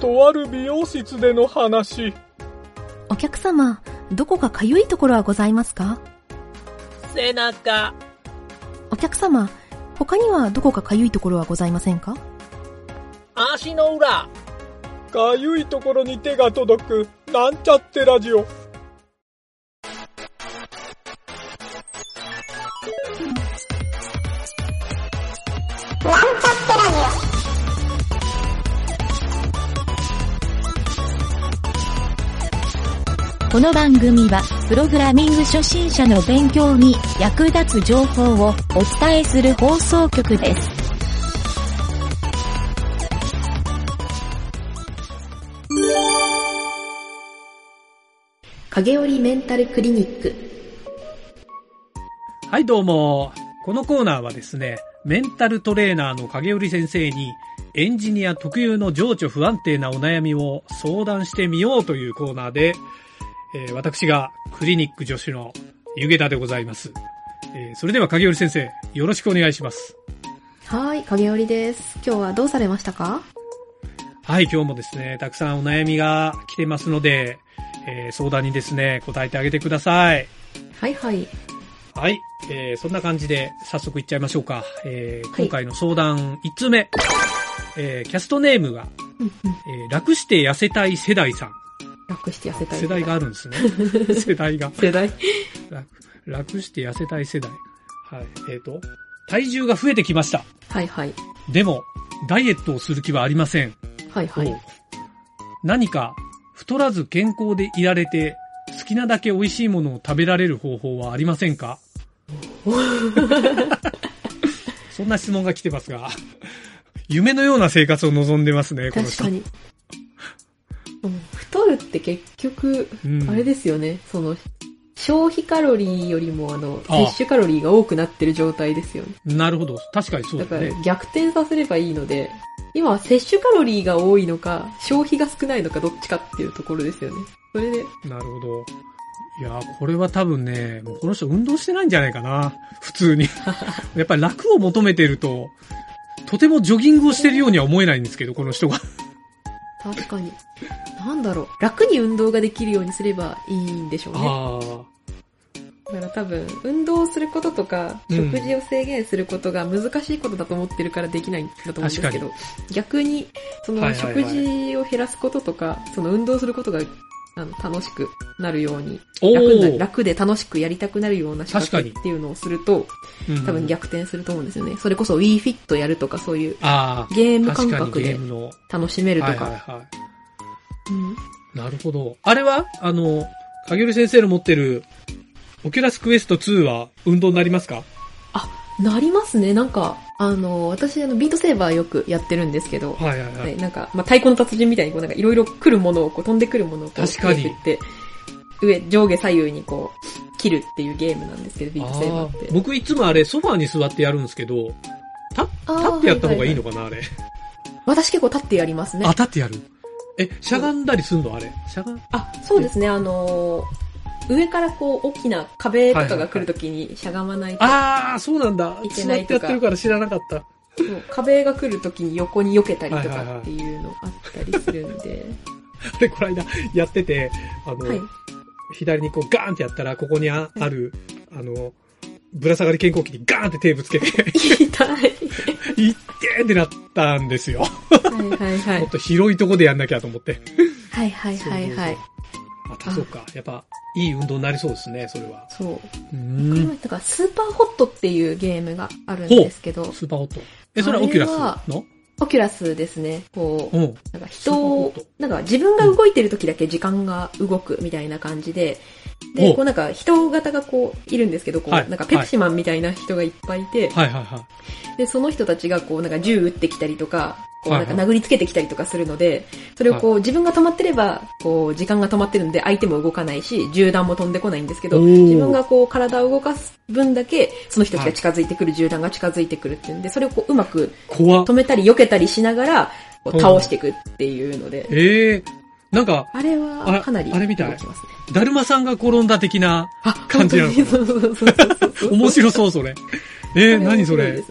とある美容室での話。お客様、どこかかゆいところはございますか？背中、お客様、他にはどこかかゆいところはございませんか？足の裏、かゆいところに手が届く、なんちゃってラジオ。この番組は、プログラミング初心者の勉強に役立つ情報をお伝えする放送局です。影織メンタルクリニック。はい、どうも。このコーナーはですね、メンタルトレーナーの影織先生に、エンジニア特有の情緒不安定なお悩みを相談してみようというコーナーで、えー私がクリニック助手の湯桁でございます。えーそれでは影織先生、よろしくお願いします。はい、影織です。今日はどうされましたか？はい、今日もですね、たくさんお悩みが来てますので、えー相談にですね、答えてあげてください。はいはい。はい。えー、そんな感じで早速いっちゃいましょうか。えーはい今回の相談1つ目。えーキャストネームが。えー楽して痩せたい世代さん。楽して痩せたい。世代があるんですね。世代が。世代楽楽して痩せたい世代。はい。えっ、と、体重が増えてきました。はいはい。でも、ダイエットをする気はありません。はいはい。何か、太らず健康でいられて、好きなだけ美味しいものを食べられる方法はありませんか？そんな質問が来てますが、夢のような生活を望んでますね、この人。確かに。うん太るって結局、うんあれですよね、その、消費カロリーよりもあの、摂取カロリーが多くなってる状態ですよね。なるほど。確かにそうだからだね。逆転させればいいので、今は摂取カロリーが多いのか、消費が少ないのかどっちかっていうところですよね。それで、なるほど。いやー、これは多分ね、もうこの人運動してないんじゃないかな。普通に。やっぱり楽を求めてると、とてもジョギングをしてるようには思えないんですけど、この人が。確かに。なんだろう。楽に運動ができるようにすればいいんでしょうね。だから多分、運動することとか、うん食事を制限することが難しいことだと思ってるからできないんだと思うんですけど、逆に、そのはいはいはい食事を減らすこととか、その運動することが、あの、楽しくなるように、お楽楽で楽しくやりたくなるような仕掛けっていうのをすると、うん多分逆転すると思うんですよね。それこそ Wii Fit やるとか、そういうああ。ゲーム感覚で。楽しめるとか。はいはいはうんい。なるほど。あれはあの、影織先生の持ってる、 Oculus Quest 2は運動になりますか？なりますね。なんか、あの、私、あの、 Beat Saber よくやってるんですけど、はいはいはい。ね、なんか、まあ、太鼓の達人みたいにこう、なんかいろいろ来るものを、こう、飛んでくるものをこう、確かに手で振って、上、上下左右にこう、切るっていうゲームなんですけど、ビートセーバーって。僕いつもあれ、ソファーに座ってやるんですけど、立立ってやった方がいいのはかな、あれ。は私結構立ってやりますねあ、。立ってやる？え、しゃがんだりすんのあれ？しゃがん？あ、そうですね、あのー上からこう、大きな壁とかが来るときにしゃがまないと、ああ、そうなんだ。いけ座ってないとかやってるから知らなかった。そう壁が来るときに横に避けたりとはいはいはいかっていうのあったりするんで、あれ、この間やってて、あの、はい。左にこうガーンってやったら、ここにあある、あの、ぶら下がり健康器にガーンって手ぶつけて、痛い。いってーってなったんですよ。はいはいはい もっ。と広いとこでやんなきゃと思って。はいはいはいはい。あ、たそうか。やっぱ、いい運動になりそうですね、それは。そう。うんは。だからスーパーホットっていうゲームがあるんですけど、スーパーホット。え、それは Oculus の？ Oculus ですね。こう、うん。なんか人をなんか自分が動いてる時だけ時間が動くみたいな感じで、で、おこうなんか人型がこういるんですけど、こう、はいなんかペプシマンみたいな人がいっぱいいて、はいはいはい。で、その人たちがこうなんか銃撃ってきたりとか、こうないんか殴りつけてきたりとかするので、それをこう自分が止まってれば、こう時間が止まってるんで相手も動かないし、銃弾も飛んでこないんですけど、自分がこう体を動かす分だけ、その人たちが近づいてくる、銃弾が近づいてくるっていうんで、それをこううまく止めたり避けたりしながら、倒していくっていうので、ええなんか、あれあはかなりあれみたい。だるまさんが転んだ的なあ、感じなの。面白そう、それ。えー、何それ？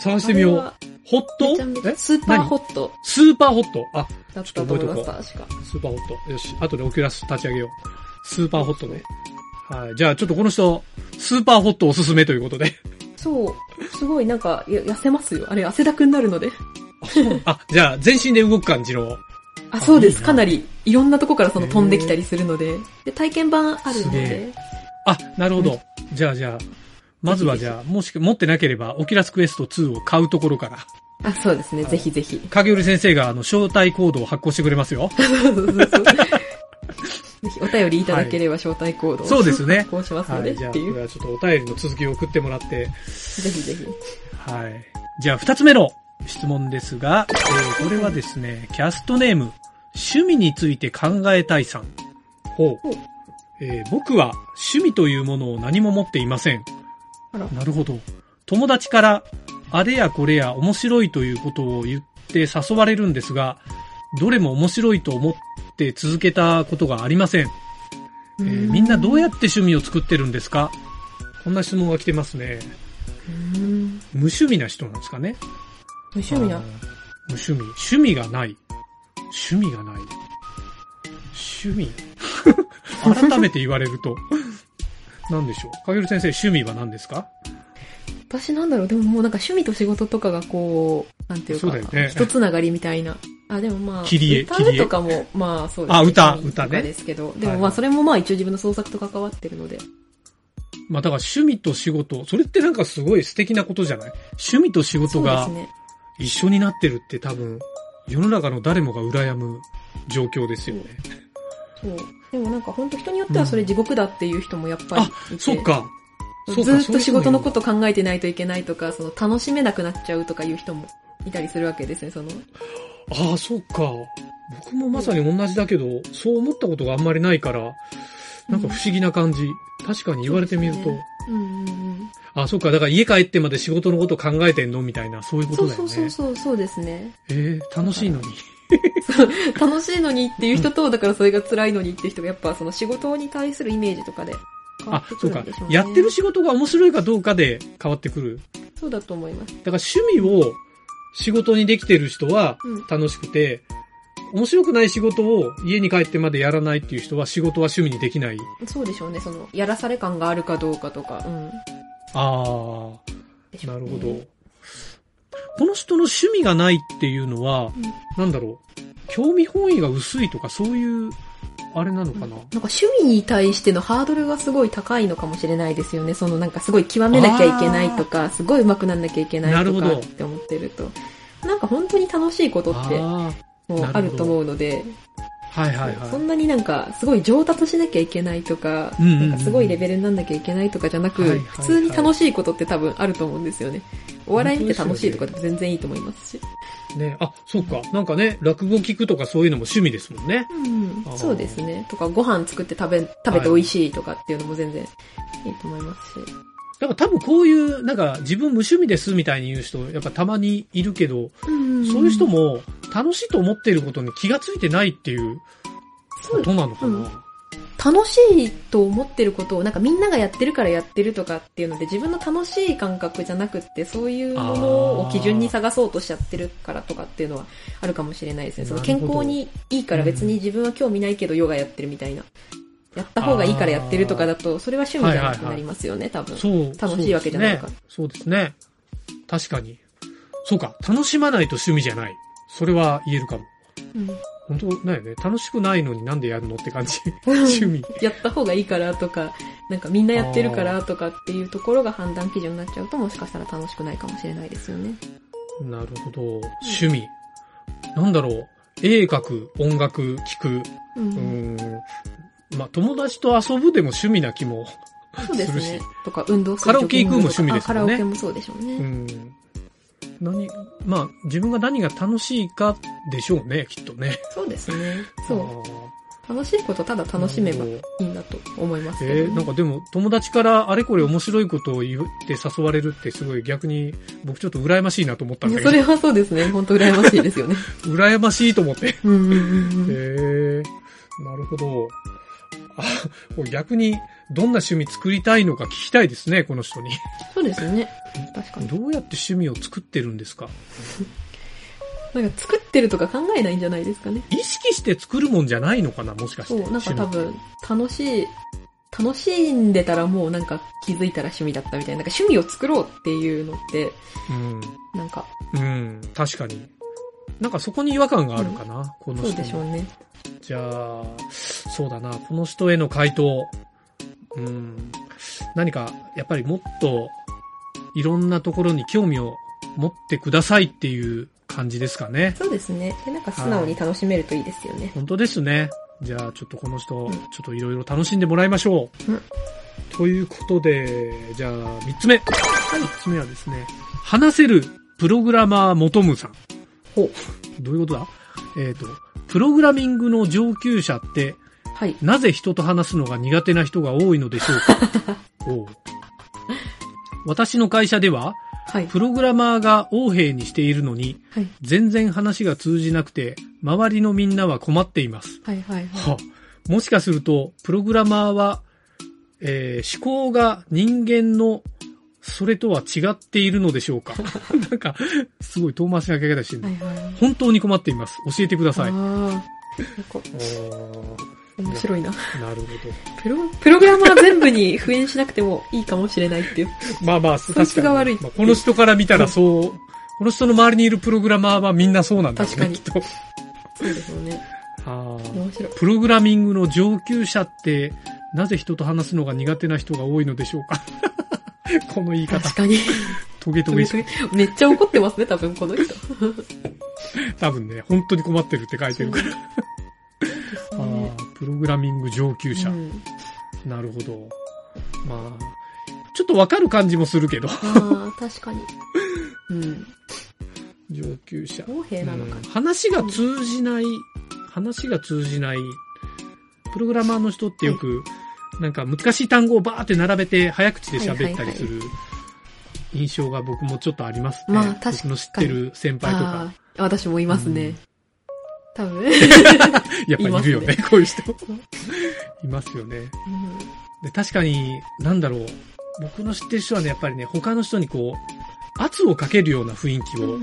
探してみよう。ホット？スーパーホットスーパーホット？あ、だったと思います、確か。スーパーホット。よし、後でオキュラス立ち上げよう。スーパーホットね。はい。じゃあ、ちょっとこの人、スーパーホットおすすめということで。そう。すごいなんか、や痩せますよ。あれ、汗だくになるので。あ、じゃあ、全身で動く感じの。あ、そうです。いいなかなり、いろんなとこからその飛んできたりするので。で、体験版あるので。あ、なるほど。じゃあ、じゃあ、まずはじゃあ、もし持ってなければ、 Oculus Quest 2を買うところから。あ、そうですね。ぜひぜひ。影織先生が、あの、招待コードを発行してくれますよ。そうそうそうぜひお便りいただければ招待コードを、そうですねこうしますので、はい。じゃあ、っていう。これはちょっとお便りの続きを送ってもらって。ぜひぜひ。はい。じゃあ、二つ目の質問ですが、えーこれはですね、キャストネーム、趣味について考えたいさん。ほうほう。えー僕は趣味というものを何も持っていません。なるほど。友達から、あれやこれや面白いということを言って誘われるんですが、どれも面白いと思って続けたことがありません。えーみんなどうやって趣味を作ってるんですか？こんな質問が来てますね。うん無趣味な人なんですかね？無趣味な。無趣味。趣味がない。趣味がない。趣味？改めて言われると。何でしょう？かげる先生、趣味は何ですか？私なんだろう、でももうなんか趣味と仕事とかがこう、なんていうか、そうだよね一つながりみたいな。あ、でもまあ、切り絵歌とかも、まあそうですね。あ歌歌ねですけど、ではいもまあそれもまあ一応自分の創作と関わってるので。まあだから趣味と仕事、それってなんかすごい素敵なことじゃない？趣味と仕事が。一緒になってるって多分、世の中の誰もが羨む状況ですよね。そう。でもなんか本当人によってはそれ地獄だっていう人もやっぱりいて。そっか。そうずかーっと仕事のことと。考えてないといけないとか、その楽しめなくなっちゃうとかいう人もいたりするわけですね、その。ああ、そうか。僕もまさに同じだけど、そう思ったことがあんまりないから、なんか不思議な感じ。確かに言われてみると。そうねうんうんうん。あ、そっか。だから家帰ってまで仕事のこと考えてんの？みたいな、そういうことだよね。そうそうそうそう、そうですね。えー、楽しいのに。楽しいのにっていう人と、だからそれが辛いのにっていう人が、やっぱその仕事に対するイメージとかで変わって、くあそうかるんでしょう。ね。やってる仕事が面白いかどうかで変わってくる。そうだと思います。だから趣味を仕事にできてる人はうん楽しくて、面白くない仕事を家に帰ってまでやらないっていう人は仕事は趣味にできない。そうでしょうね、その、やらされ感があるかどうかとか、うん。ああ、なるほど。この人の趣味がないっていうのは、なんだろう、興味本位が薄いとかそういう、あれなのかな、なんか趣味に対してのハードルがすごい高いのかもしれないですよね。そのなんかすごい極めなきゃいけないとか、すごい上手くなんなきゃいけないとかなるほどって思ってると。なんか本当に楽しいことってあもうあると思うので、あ、はいはいはい。そんなになんかすごい上達しなきゃいけないとか、うんうんうんなんかすごいレベルになんなきゃいけないとかじゃなく、はいはいはい普通に楽しいことって多分あると思うんですよね。お笑い見て楽しいとかって全然いいと思いますし。ね、あ、そうか。なんかね、落語聞くとかそういうのも趣味ですもんね。うんそうですね。とかご飯作って食べ、食べて美味しいとかっていうのも全然いいと思いますし。だから多分こういう、なんか自分無趣味ですみたいに言う人、やっぱたまにいるけど、そういう人も楽しいと思っていることに気がついてないっていうことなのかな。うん楽しいと思ってることをなんかみんながやってるからやってるとかっていうので自分の楽しい感覚じゃなくってそういうものを基準に探そうとしちゃってるからとかっていうのはあるかもしれないですね。その健康にいいから別に自分は興味ないけどヨガやってるみたいな。やった方がいいからやってるとかだとそれは趣味じゃなくなりますよね、多分。そう。楽しいわけじゃないからそうですね。そうですね。確かに。そうか。楽しまないと趣味じゃない。それは言えるかも。うん本当だよね。楽しくないのになんでやるのって感じ。趣味。やった方がいいからとか、なんかみんなやってるからとかっていうところが判断基準になっちゃうともしかしたら楽しくないかもしれないですよね。なるほど。趣味。なんだろう。絵描く、音楽聴く。う。うんーん。まあ、友達と遊ぶでも趣味な気も。そうですするしね。とか運動するカラオケ行くも趣味ですもんねあカラオケもそうでしょうね。うん。何、まあ、自分が何が楽しいかでしょうね、きっとね。そうですね。そう。あ楽しいことただー楽しめばいいんだと思いますけど、えー、なんかでも友達からあれこれ面白いことを言って誘われるってすごい逆に僕ちょっと羨ましいなと思ったんだけど。それはそうですね。本当羨ましいですよね。羨ましいと思って。へうんうんうんうん。えー、なるほど。あ、逆にどんな趣味作りたいのか聞きたいですね、この人に。そうですね。確かに。どうやって趣味を作ってるんですか？なんか作ってるとか考えないんじゃないですかね。意識して作るもんじゃないのかな、もしかして。そう、なんか多分、楽しい、楽しんでたらもうなんか気づいたら趣味だったみたいな。なんか趣味を作ろうっていうのって、なんか、うん。うん、確かに。なんかそこに違和感があるかな、このそうでしょうね。じゃあ、そうだな、この人への回答。うん。何か、やっぱりもっと、いろんなところに興味を持ってくださいっていう感じですかね。そうですね。で、なんか素直に楽しめるといいですよね。本当ですね。じゃあ、ちょっとこの人、うんちょっといろいろ楽しんでもらいましょう。うんということで、じゃあ、三つ目。三つ目はですね、話せるプログラマー求むさん。ほう。どういうことだ？えっ、と、プログラミングの上級者って、はい。なぜ人と話すのが苦手な人が多いのでしょうか？おう私の会社では、はい。プログラマーが横兵にしているのに、はい。全然話が通じなくて、周りのみんなは困っています。はいはいはい。はもしかすると、プログラマーは、えー思考が人間の、それとは違っているのでしょうか？なんか、すごい遠回しな書き方してる、はいはい。本当に困っています。教えてください。面白いな。なるほど。プロ、プログラマー全部に復縁しなくてもいいかもしれないっていう。まあまあ、そいつが悪いまあこの人から見たらそう、この人の周りにいるプログラマーはみんなそうなんだよね、確かにきっと。そうですよね。あー面白い。プログラミングの上級者って、なぜ人と話すのが苦手な人が多いのでしょうか この言い方確、かに。トゲトゲしめっちゃ怒ってますね、多分この人。多分ね、本当に困ってるって書いてるから。プログラミング上級者。うんなるほど。まあ、ちょっとわかる感じもするけど、ああ、確かに。うん。上級者。公平なのかうん話が通じない、話が通じない、プログラマーの人ってよく、なんか難しい単語をバーって並べて早口で喋ったりする印象が僕もちょっとありますね。まあ確かに僕の知ってる先輩とか。ああ、私もいますね。多分。やっぱりいるよね、いこういう人。いますよね。うんで、確かに、なんだろう。僕の知ってる人はね、やっぱりね、他の人にこう、圧をかけるような雰囲気を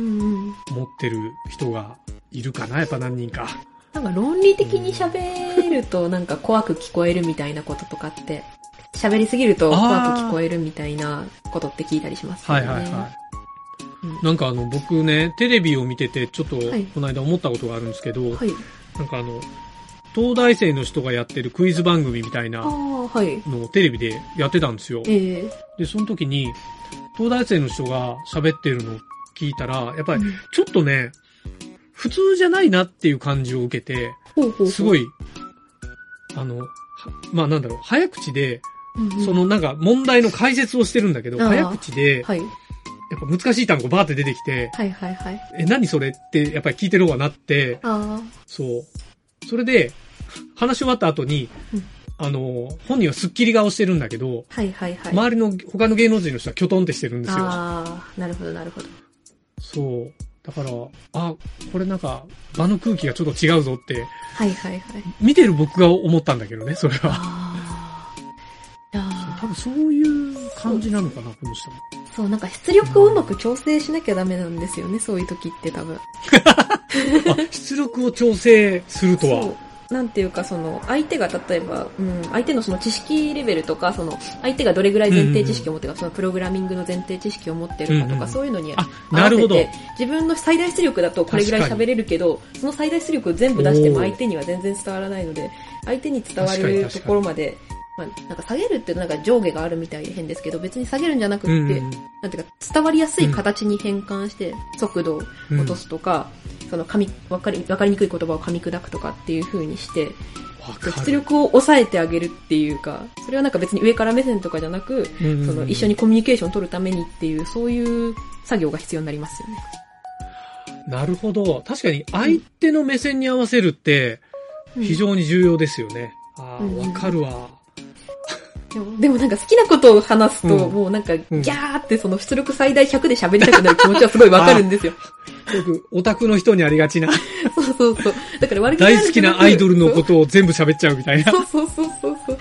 持ってる人がいるかな、やっぱ何人か。なんか論理的に喋るとなんか怖く聞こえるみたいなこととかって、喋りすぎると怖く聞こえるみたいなことって聞いたりしますよね。はいはいはい。うんなんかあの、僕ね、テレビを見てて、ちょっとはい、この間思ったことがあるんですけど、はい。なんかあの、東大生の人がやってるクイズ番組みたいあな。のをテレビでやってたんですよ。ええで、その時に、東大生の人が喋ってるのを聞いたら、やっぱりうんちょっとね、普通じゃないなっていう感じを受けて、すごい、あの、はまあなんだろう、早口で、そのなんか問題の解説をしてるんだけど、早口で、はい。やっぱ難しい単語バーって出てきて、はいはいはい。え、何それって、やっぱり聞いてる方がなって、あそう。それで、話し終わった後に、うんあの、本人はスッキリ顔してるんだけど、あ、はいはいはい。周りの他の芸能人の人はキョトンってしてるんですよ。ああ、なるほどなるほど。そう。だから、あ、これなんか、場の空気がちょっと違うぞって、はいはいはい。見てる僕が思ったんだけどね、それは。多分そういう感じなのかな、この人も。そう、なんか出力をうまく調整しなきゃダメなんですよね、そういう時って多分。あ、出力を調整するとは。そう。なんていうか、その、相手が例えば、うん、相手のその知識レベルとか、その、相手がどれぐらい前提知識を持ってるか、そのプログラミングの前提知識を持ってるかとか、そういうのに。合わせて、自分の最大出力だとこれぐらい喋れるけど、その最大出力を全部出しても相手には全然伝わらないので、相手に伝わるところまで、まあ、なんか下げるってなんか上下があるみたいで変ですけど、別に下げるんじゃなくって、うんうんなんていうか、伝わりやすい形に変換して、速度を落とすとか、その噛み、わかり、わかりにくい言葉を噛み砕くとかっていう風にして、出力を抑えてあげるっていうか、それはなんか別に上から目線とかじゃなく、うんうんうんその一緒にコミュニケーションを取るためにっていう、そういう作業が必要になりますよね。なるほど。確かに相手の目線に合わせるって非常に重要ですよね。ああ、うんわかるわ。でも、でもなんか好きなことを話すと、うんもうなんか、ギうんャーってその出力最大100で喋りたくなる気持ちはすごいわかるんですよ。よくオタクの人にありがちな、そうそうそう。だから悪気大好きなアイドルのとことを全部喋っちゃうみたいな。そうそうそうそうそう。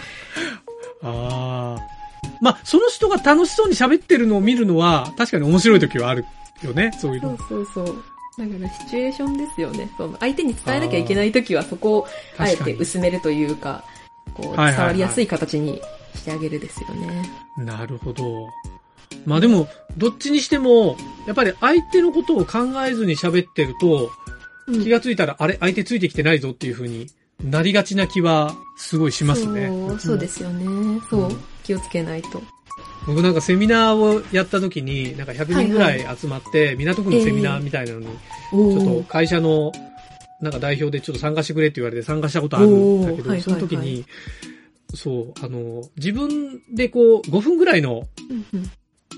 あまあ、その人が楽しそうに喋ってるのを見るのは、確かに面白い時はあるよね、そういうのそう。そうそう。だからシチュエーションですよね。その相手に伝えなきゃいけないときはそこをあえて薄めるというか、こう伝わりやすい形にしてあげるですよね。なるほど。まあでも、どっちにしても、やっぱり相手のことを考えずに喋ってると、うん気がついたら、あれ、相手ついてきてないぞっていう風になりがちな気は、すごいしますね。そうそうですよね。そうう。気をつけないと。僕なんかセミナーをやった時に、なんか100人ぐらい集まって、港区のセミナーみたいなのに、おちょっとー会社の、なんか代表でちょっと参加してくれって言われて参加したことあるんだけど、おーはいはいはい。その時に、そう、あの、自分でこう、5分ぐらいの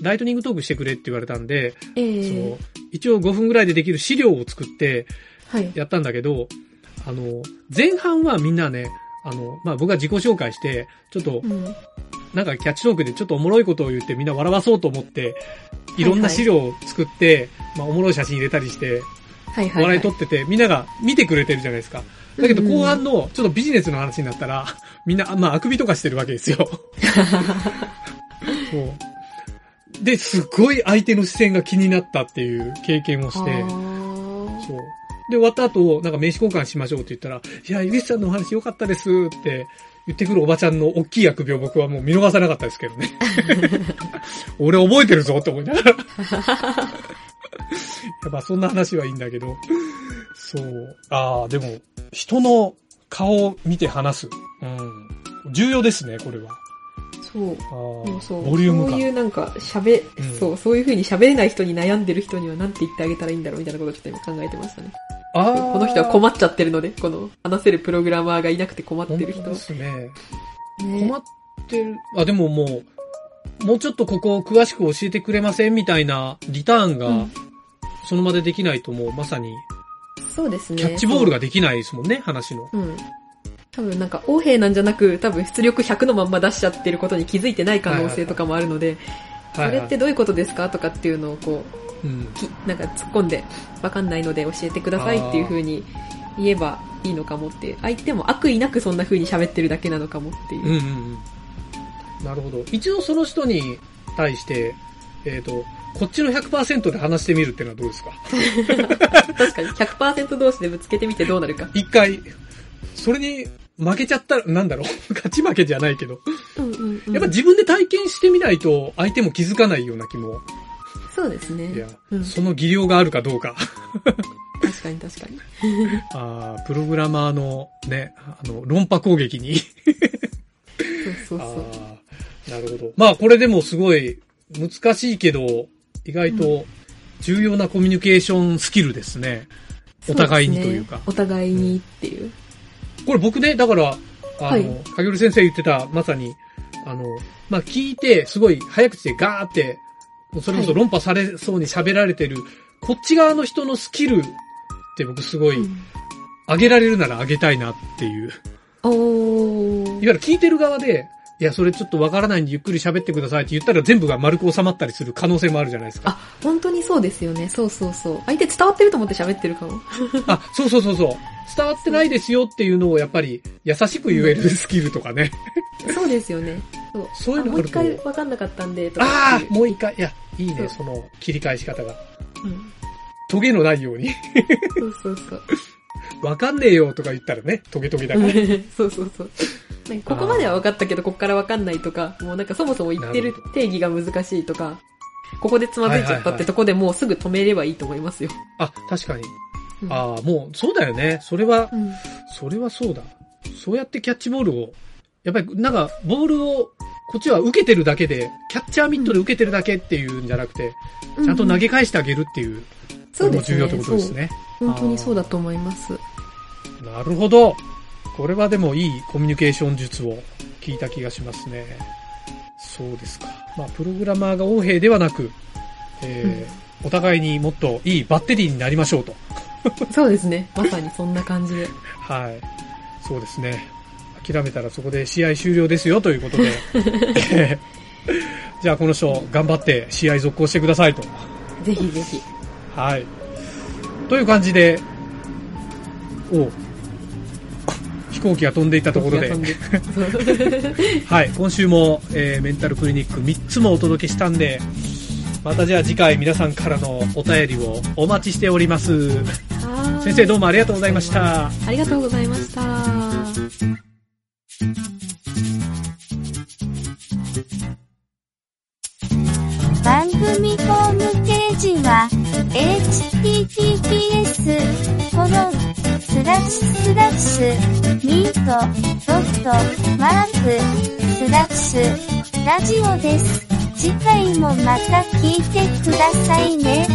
ライトニングトークしてくれって言われたんで、ええ。そう一応5分ぐらいでできる資料を作ってはい。やったんだけど、あの、前半はみんなね、あの、まあ、僕が自己紹介して、ちょっとう、ん。なんかキャッチトークでちょっとおもろいことを言ってみんな笑わそうと思って、いろんな資料を作って、まあ、おもろい写真入れたりして、はいはい、はい。笑い取ってて、みんなが見てくれてるじゃないですか。だけど後半のちょっとビジネスの話になったら、みんな、まあ、あくびとかしてるわけですよ。そう。で、すごい相手の視線が気になったっていう経験をして、そう。で、終わった後、なんか名刺交換しましょうって言ったら、いや、ゆげさんのお話良かったですって言ってくるおばちゃんの大きいあくびを僕はもう見逃さなかったですけどね。俺覚えてるぞって思いながら。やっぱそんな話はいいんだけど。そう。ああ、でも、人の顔を見て話す。うん。重要ですね、これは。そう。ああ、そうそう。ボリューム感。そういうなんか喋、うんそう、そういう風に喋れない人に悩んでる人には何て言ってあげたらいいんだろうみたいなことをちょっと今考えてましたね。ああ。この人は困っちゃってるので、この話せるプログラマーがいなくて困ってる人。本当ですね。ね困ってる。あ、でももう、もうちょっとここを詳しく教えてくれませんみたいなリターンがうん、その場でできないともうまさに、そうですね。キャッチボールができないですもんね、話の。うん。多分なんか、横兵なんじゃなく、多分出力100のまんま出しちゃってることに気づいてない可能性とかもあるので、それってどういうことですかとかっていうのをこう、うん。きなんか突っ込んで、わかんないので教えてくださいっていう風に言えばいいのかもって、相手も悪意なくそんな風に喋ってるだけなのかもっていう。うんうんうん。なるほど。一応その人に対して、えっ、と、こっちの100%で話してみるっていうのはどうですか？確かに100%同士でぶつけてみてどうなるか。一回、それに負けちゃったら、なんだろう、勝ち負けじゃないけど、うんうん、うん。やっぱ自分で体験してみないと相手も気づかないような気も、そうですね。いや、うん、その技量があるかどうか。確かに確かに。あープログラマーのね、あの、論破攻撃に。そうそうあそう。ーなるほど。まあこれでもすごい難しいけど、意外と重要なコミュニケーションスキルですね。お互いにというか。ねお互いにっていう。これ僕ね、だから、あはいの、かげる先生言ってた、まさに、あの、まあ聞いて、すごい早口でガーって、それこそ論破されそうに喋られてる、こっち側の人のスキルって僕すごい、うん上げられるなら上げたいなっていう。おいーわ。ゆる聞いてる側で、いや、それちょっとわからないんでゆっくり喋ってくださいって言ったら全部が丸く収まったりする可能性もあるじゃないですか。あ、本当にそうですよね。そうそうそう。相手伝わってると思って喋ってるかも。あ、そうそうそうそう。伝わってないですよっていうのをやっぱり優しく言えるスキルとかね。そうですよね。そう。そういうのもう一回分かんなかったんで、とかああ、もう一回。いや、いいね、その切り返し方が。うん。トゲのないように。そうそうそう。わかんねえよとか言ったらね、トゲトゲだから。そうそうそう。ここまでは分かったけど、ここから分かんないとか、もうなんかそもそも言ってる定義が難しいとか、ここでつまずいちゃったはいはいはいってとこでもうすぐ止めればいいと思いますよ。あ、確かに。うんああ、もう、そうだよね。それは、うん。それはそうだ。そうやってキャッチボールを、やっぱりなんか、ボールを、こっちは受けてるだけで、キャッチャーミットで受けてるだけっていうんじゃなくて、ちゃんと投げ返してあげるっていう、そうですね。重要ってことですね。本当にそうだと思います。なるほど。これはでもいいコミュニケーション術を聞いた気がしますね。そうですか。まあ、プログラマーが横兵ではなく、えーお互いにもっといいバッテリーになりましょうと。そうですね。まさにそんな感じで。はい。そうですね。諦めたらそこで試合終了ですよということで。え ー じゃあこの人頑張って試合続行してくださいと。ぜひぜひ。はい。という感じで、お飛行機が飛んでいったところではい、今週も、えーメンタルクリニック3つもお届けしたんで、またじゃあ次回皆さんからのお便りをお待ちしております。先生どうもありがとうございました。ありがとうございました。Https, コロン、スラッシュスラッシュ、ミート、ドット、マーク、スラッシュ、ラジオです。次回もまた聞いてくださいね。